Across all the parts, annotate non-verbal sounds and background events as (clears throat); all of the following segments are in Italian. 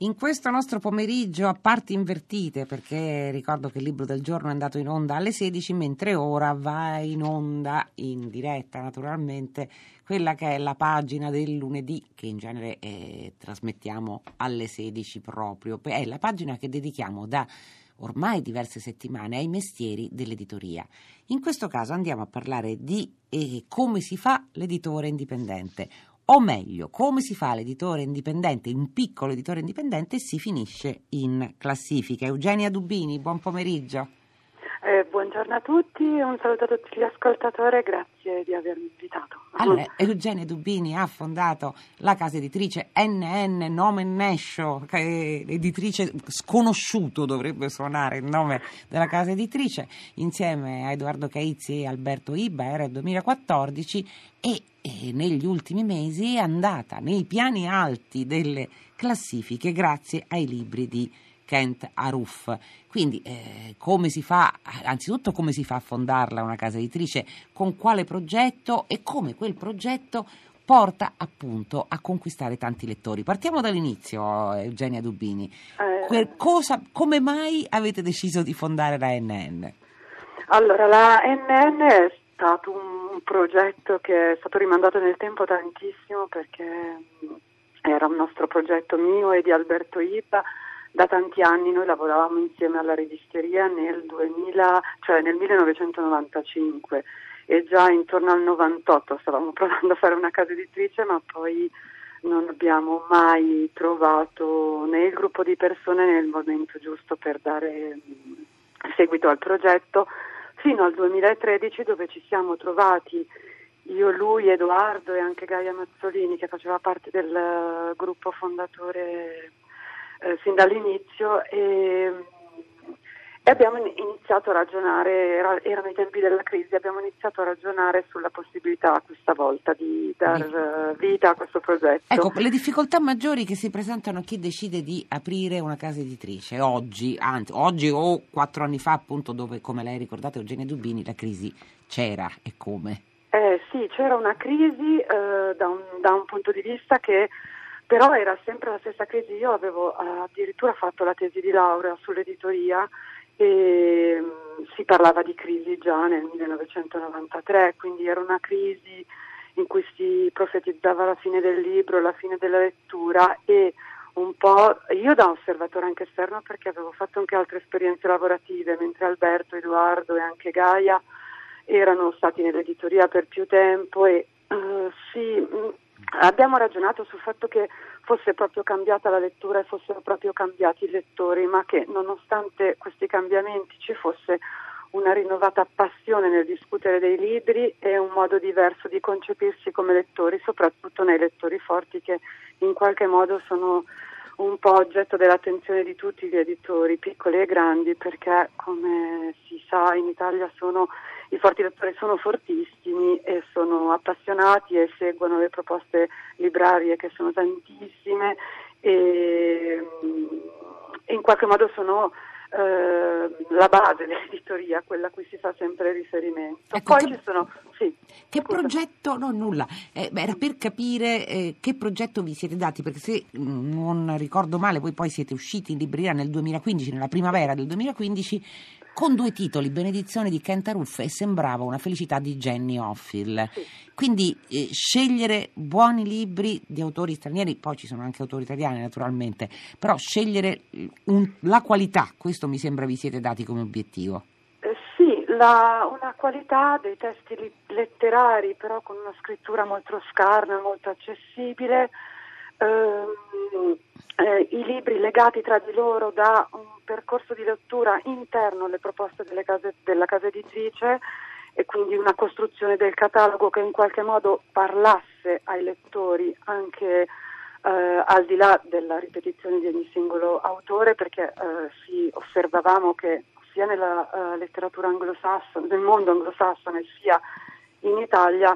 In questo nostro pomeriggio a parti invertite, perché ricordo che il libro del giorno è andato in onda alle 16, mentre ora va in onda in diretta naturalmente quella che è la pagina del lunedì, che in genere eh, trasmettiamo alle 16 proprio, è la pagina che dedichiamo da ormai diverse settimane ai mestieri dell'editoria. In questo caso andiamo a parlare di eh, come si fa l'editore indipendente o meglio, come si fa l'editore indipendente, un piccolo editore indipendente si finisce in classifica. Eugenia Dubini, buon pomeriggio. Eh, buongiorno a tutti un saluto a tutti gli ascoltatori, grazie di avermi invitato. Allora, Eugenia Dubini ha fondato la casa editrice NN Nomen Nescio, editrice sconosciuto dovrebbe suonare il nome della casa editrice, insieme a Edoardo Caizzi e Alberto Iba, era il 2014 e, e negli ultimi mesi è andata nei piani alti delle classifiche grazie ai libri di Kent Aruf. Quindi eh, come si fa, anzitutto come si fa a fondarla una casa editrice, con quale progetto e come quel progetto porta appunto a conquistare tanti lettori. Partiamo dall'inizio, Eugenia Dubini. Eh, cosa, come mai avete deciso di fondare la NN? Allora, la NN è stato un progetto che è stato rimandato nel tempo tantissimo perché era un nostro progetto mio e di Alberto Ipa da tanti anni noi lavoravamo insieme alla registeria nel, 2000, cioè nel 1995 e già intorno al 98 stavamo (laughs) provando a fare una casa editrice ma poi non abbiamo mai trovato né il gruppo di persone né il momento giusto per dare seguito al progetto. Fino al 2013 dove ci siamo trovati io, lui, Edoardo e anche Gaia Mazzolini che faceva parte del gruppo fondatore eh, sin dall'inizio e, e, abbiamo iniziato a ragionare, era, erano i tempi della crisi, abbiamo iniziato a ragionare sulla possibilità questa volta di dar vita a questo progetto. Ecco, le difficoltà maggiori che si presentano a chi decide di aprire una casa editrice oggi, anzi oggi o quattro anni fa appunto dove come lei ricordate Eugenia Dubini la crisi c'era e come? Eh, sì, c'era una crisi eh, da, un, da un punto di vista che però era sempre la stessa crisi. Io avevo addirittura fatto la tesi di laurea sull'editoria e mm, si parlava di crisi già nel 1993, quindi era una crisi in cui si profetizzava la fine del libro, la fine della lettura e un po' io da osservatore anche esterno perché avevo fatto anche altre esperienze lavorative, mentre Alberto, Edoardo e anche Gaia erano stati nell'editoria per più tempo e uh, si mm, Abbiamo ragionato sul fatto che fosse proprio cambiata la lettura e fossero proprio cambiati i lettori, ma che nonostante questi cambiamenti ci fosse una rinnovata passione nel discutere dei libri e un modo diverso di concepirsi come lettori, soprattutto nei lettori forti che in qualche modo sono un po' oggetto dell'attenzione di tutti gli editori, piccoli e grandi, perché come si sa in Italia sono, i forti lettori sono fortissimi e sono appassionati e seguono le proposte librarie che sono tantissime e, e in qualche modo sono eh, la base (laughs) dell'editoria, quella a cui si fa sempre riferimento. Ecco, Poi che, ci sono. Sì, che scusa. progetto? No, nulla. Eh, era per capire eh, che progetto vi siete dati, perché se mm, non ricordo male, voi poi siete usciti in libreria nel 2015, nella primavera del 2015 con due titoli, Benedizione di Kent Aruf e Sembrava una felicità di Jenny Offill. Sì. Quindi eh, scegliere buoni libri di autori stranieri, poi ci sono anche autori italiani naturalmente, però scegliere eh, un, la qualità, questo mi sembra vi siete dati come obiettivo. Eh, sì, la, una qualità dei testi letterari, però con una scrittura molto scarna, molto accessibile. Ehm, eh, i libri legati tra di loro da un percorso di lettura interno alle proposte case, della casa editrice e quindi una costruzione del catalogo che in qualche modo parlasse ai lettori anche eh, al di là della ripetizione di ogni singolo autore perché eh, sì, osservavamo che sia nella uh, letteratura anglosassone, nel mondo anglosassone sia in Italia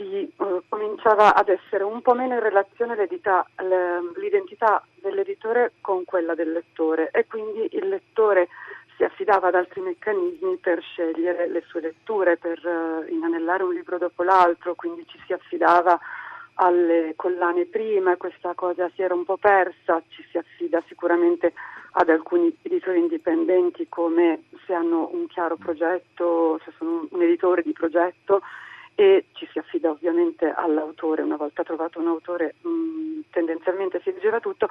si uh, cominciava ad essere un po' meno in relazione l'identità dell'editore con quella del lettore e quindi il lettore si affidava ad altri meccanismi per scegliere le sue letture, per uh, inanellare un libro dopo l'altro, quindi ci si affidava alle collane prima, questa cosa si era un po' persa, ci si affida sicuramente ad alcuni editori indipendenti come se hanno un chiaro progetto, se sono un editore di progetto e ci si affida ovviamente all'autore, una volta trovato un autore mh, tendenzialmente si leggeva tutto.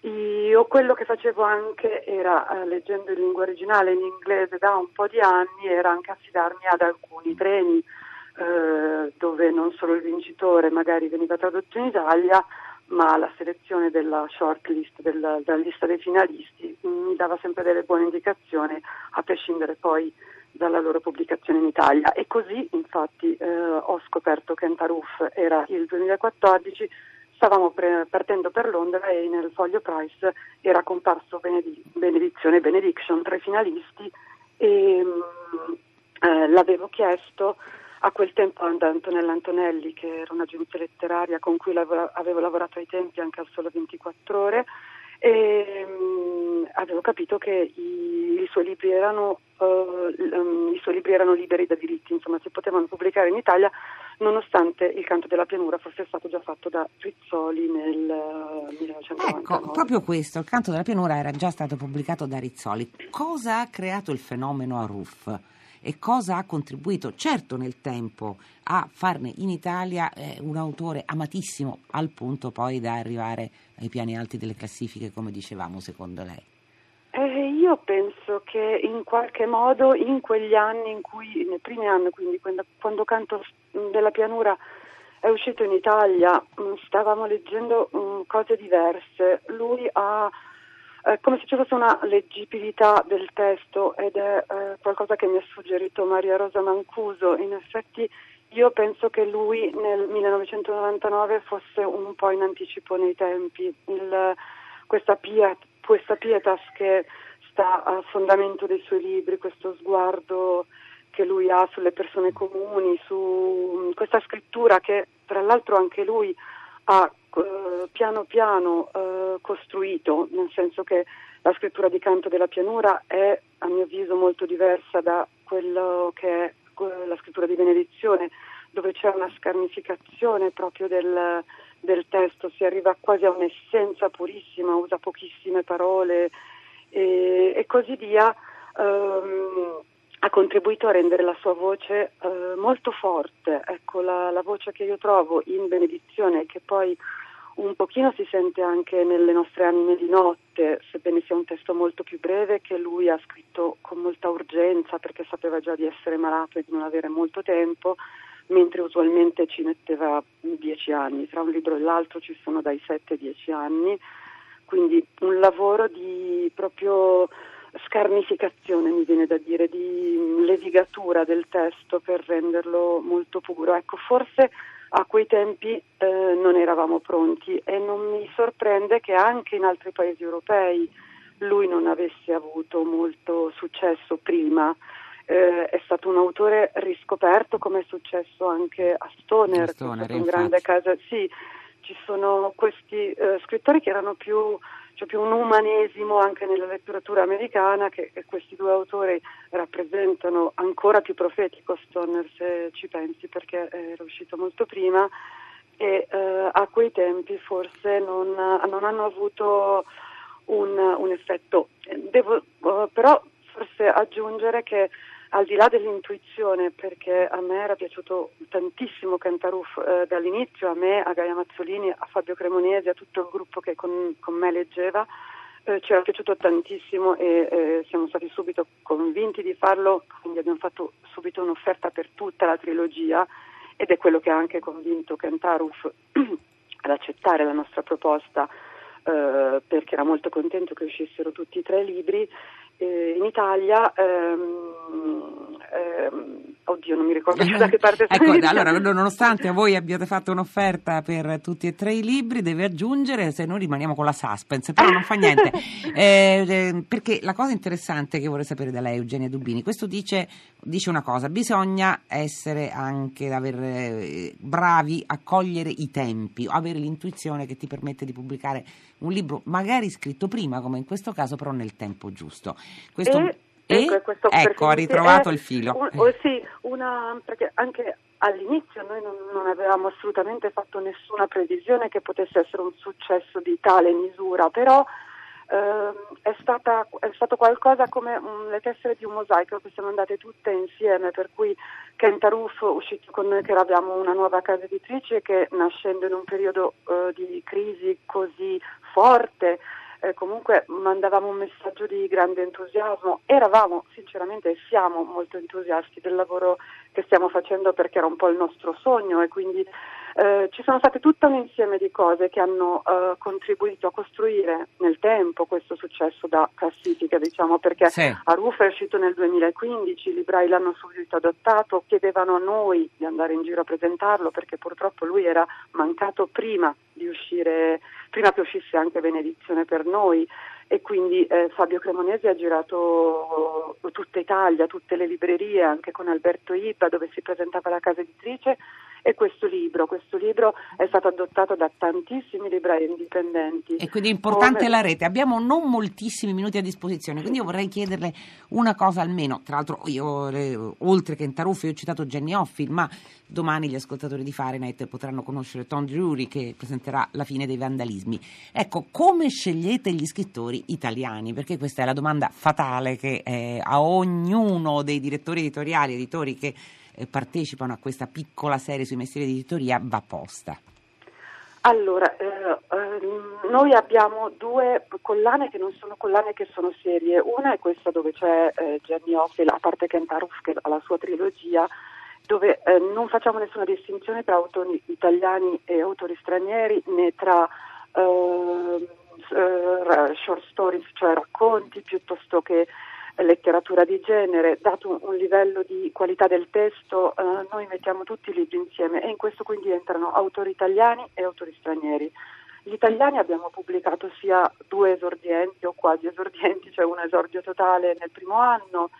Io quello che facevo anche era, eh, leggendo in lingua originale in inglese da un po' di anni, era anche affidarmi ad alcuni treni eh, dove non solo il vincitore magari veniva tradotto in Italia, ma la selezione della shortlist, della, della lista dei finalisti, mi dava sempre delle buone indicazioni, a prescindere poi dalla loro pubblicazione in Italia. E così, infatti, eh, ho scoperto che Antaruf era il 2014 stavamo pre- partendo per Londra e nel foglio Price era comparso benedi- Benedizione e Benediction tra i finalisti e mh, eh, l'avevo chiesto a quel tempo ad Antonella Antonelli che era un'agenzia letteraria con cui lav- avevo lavorato ai tempi anche al solo 24 ore e mh, avevo capito che i, i, suoi libri erano, uh, um, i suoi libri erano liberi da diritti, insomma si potevano pubblicare in Italia nonostante il canto della pianura fosse stato già fatto da Rizzoli nel uh, 1999. Ecco, proprio questo, il canto della pianura era già stato pubblicato da Rizzoli. Cosa ha creato il fenomeno Aruf? E cosa ha contribuito, certo nel tempo, a farne in Italia eh, un autore amatissimo al punto poi da arrivare ai piani alti delle classifiche, come dicevamo, secondo lei? Eh, io penso che in qualche modo in quegli anni in cui, nei primi anni, quindi quando, quando Canto della Pianura è uscito in Italia, mm, stavamo leggendo um, cose diverse. Lui ha eh, come se ci fosse una leggibilità del testo ed è eh, qualcosa che mi ha suggerito Maria Rosa Mancuso. In effetti io penso che lui nel 1999 fosse un po' in anticipo nei tempi. Il, questa, piet, questa pietas che sta a fondamento dei suoi libri, questo sguardo che lui ha sulle persone comuni, su questa scrittura che tra l'altro anche lui ha eh, piano piano eh, costruito, nel senso che la scrittura di Canto della Pianura è a mio avviso molto diversa da quello che è la scrittura di Benedizione, dove c'è una scarnificazione proprio del, del testo, si arriva quasi a un'essenza purissima, usa pochissime parole e, e così via. Um, ha contribuito a rendere la sua voce eh, molto forte. Ecco, la, la, voce che io trovo in Benedizione, che poi un pochino si sente anche nelle nostre anime di notte, sebbene sia un testo molto più breve, che lui ha scritto con molta urgenza perché sapeva già di essere malato e di non avere molto tempo, mentre usualmente ci metteva dieci anni. Tra un libro e l'altro ci sono dai sette ai dieci anni, quindi un lavoro di proprio scarnificazione, mi viene da dire, di levigatura del testo per renderlo molto puro. Ecco, forse a quei tempi eh, non eravamo pronti e non mi sorprende che anche in altri paesi europei lui non avesse avuto molto successo prima. Eh, è stato un autore riscoperto come è successo anche a Stoner, Stoner un grande caso. Sì, ci sono questi eh, scrittori che erano più c'è più un umanesimo anche nella letteratura americana che, che, questi due autori rappresentano ancora più profetico Stoner se ci pensi perché era uscito molto prima e eh, a quei tempi forse non, non hanno avuto un, un effetto. Devo uh, però forse aggiungere che al di là dell'intuizione, perché a me era piaciuto tantissimo Cantaruf eh, dall'inizio, a me, a Gaia Mazzolini, a Fabio Cremonesi, a tutto il gruppo che con, con me leggeva, eh, ci era piaciuto tantissimo e eh, siamo stati subito convinti di farlo, quindi abbiamo fatto subito un'offerta per tutta la trilogia ed è quello che ha anche convinto Cantaruf (clears throat) ad accettare la nostra proposta eh, perché era molto contento che uscissero tutti i tre libri eh, in Italia ehm, ehm, oddio non mi ricordo da che parte ecco, allora nonostante a voi abbiate fatto un'offerta per tutti e tre i libri deve aggiungere se noi rimaniamo con la suspense però non fa niente. (laughs) Eh, eh, perché la cosa interessante che vorrei sapere da lei Eugenia Dubini questo dice, dice una cosa bisogna essere anche aver, eh, bravi a cogliere i tempi avere l'intuizione che ti permette di pubblicare un libro magari scritto prima come in questo caso però nel tempo giusto questo, e, e, ecco, ecco ha ritrovato il filo. Un, oh, sì, una, perché anche all'inizio noi non, non, avevamo assolutamente fatto nessuna previsione che potesse essere un successo di tale misura, però eh, è, stata, è, stato qualcosa come un, le tessere di un mosaico che siamo andate tutte insieme, per cui Kent Aruf uscito con noi che eravamo una nuova casa editrice che nascendo in un periodo eh, di crisi così forte eh, comunque mandavamo un messaggio di grande entusiasmo, eravamo sinceramente e siamo molto entusiasti del lavoro che stiamo facendo perché era un po' il nostro sogno e quindi eh, ci sono state tutto un insieme di cose che hanno eh, contribuito a costruire nel tempo questo successo da classifica, diciamo, perché sì. Aruf è uscito nel 2015, i librai l'hanno subito adottato, chiedevano a noi di andare in giro a presentarlo perché purtroppo lui era mancato prima di uscire, prima che uscisse anche Benedizione per noi e quindi eh, Fabio Cremonesi ha girato tutta Italia, tutte le librerie, anche con Alberto Iba dove si presentava la casa editrice e questo libro. Questo libro è stato adottato da tantissimi librai indipendenti. E quindi è importante come... la rete. Abbiamo non moltissimi minuti a disposizione, quindi io vorrei chiederle una cosa almeno. Tra l'altro io, oltre che in Taruffi, ho citato Jenny Offield, ma domani gli ascoltatori di Fahrenheit potranno conoscere Tom Drury che presenterà La fine dei vandalismi. Ecco, come scegliete gli scrittori italiani? Perché questa è la domanda fatale che eh, a ognuno dei direttori editoriali, editori che eh, partecipano a questa piccola serie sui mestieri di editoria va posta. Allora, eh, eh, noi abbiamo due collane che non sono collane che sono serie. Una è questa dove c'è eh, Gianni Offi, a parte Kent Aruf che ha la sua trilogia, dove eh, non facciamo nessuna distinzione tra autori italiani e autori stranieri né tra eh, eh, short stories, cioè racconti, piuttosto che letteratura di genere, dato un livello di qualità del testo, eh, noi mettiamo tutti i libri insieme e in questo quindi entrano autori italiani e autori stranieri. Gli italiani abbiamo pubblicato sia due esordienti o quasi esordienti, cioè un esordio totale nel primo anno,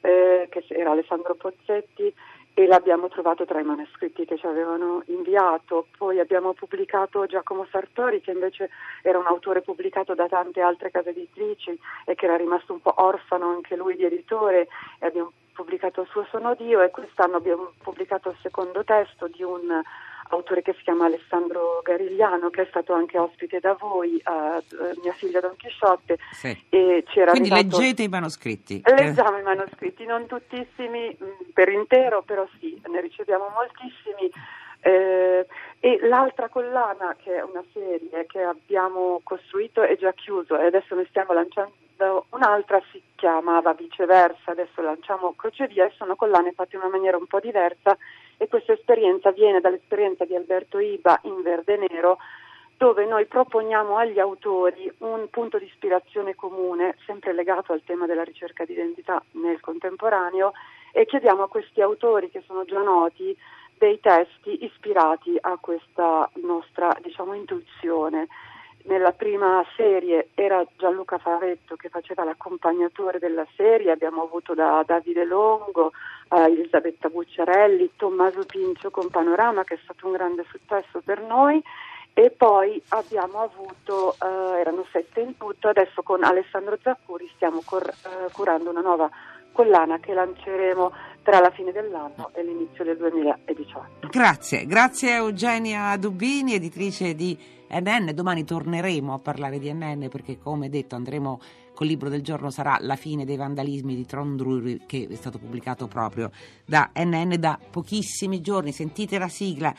eh, che era Alessandro Pozzetti, e l'abbiamo trovato tra i manoscritti che ci avevano inviato. Poi abbiamo pubblicato Giacomo Sartori, che invece era un autore pubblicato da tante altre case editrici e che era rimasto un po' orfano anche lui di editore e abbiamo pubblicato il suo Sono Dio e quest'anno abbiamo pubblicato il secondo testo di un autore che si chiama Alessandro Garigliano, che è stato anche ospite da voi a uh, Mia figlia Don Chisciotte. Sì. E c'era Quindi arrivato... leggete i manoscritti. Leggiamo i manoscritti, non tuttissimi mm, per intero, però sì, ne riceviamo moltissimi. Eh, e l'altra collana, che è una serie che abbiamo costruito, è già chiuso e adesso ne stiamo lanciando un'altra, si chiamava viceversa, adesso lanciamo Crocevia e sono collane fatte in una maniera un po' diversa e questa esperienza viene dall'esperienza di Alberto Iba in Verde Nero dove noi proponiamo agli autori un punto di ispirazione comune, sempre legato al tema della ricerca di identità nel contemporaneo, e chiediamo a questi autori che sono già noti dei testi ispirati a questa nostra diciamo, intuizione nella prima serie era Gianluca Faretto che faceva l'accompagnatore della serie, abbiamo avuto da Davide Longo a Elisabetta Bucciarelli, Tommaso Pincio con Panorama che è stato un grande successo per noi e poi abbiamo avuto, eh, erano sette in tutto, adesso con Alessandro Zaccuri stiamo cor- eh, curando una nuova collana che lanceremo tra la fine dell'anno e l'inizio del 2018. Grazie, grazie Eugenia Dubini, editrice di NN. Domani torneremo a parlare di NN perché, come detto, andremo col libro del giorno sarà La fine dei vandalismi di Trondrury che è stato pubblicato proprio da NN da pochissimi giorni. Sentite la sigla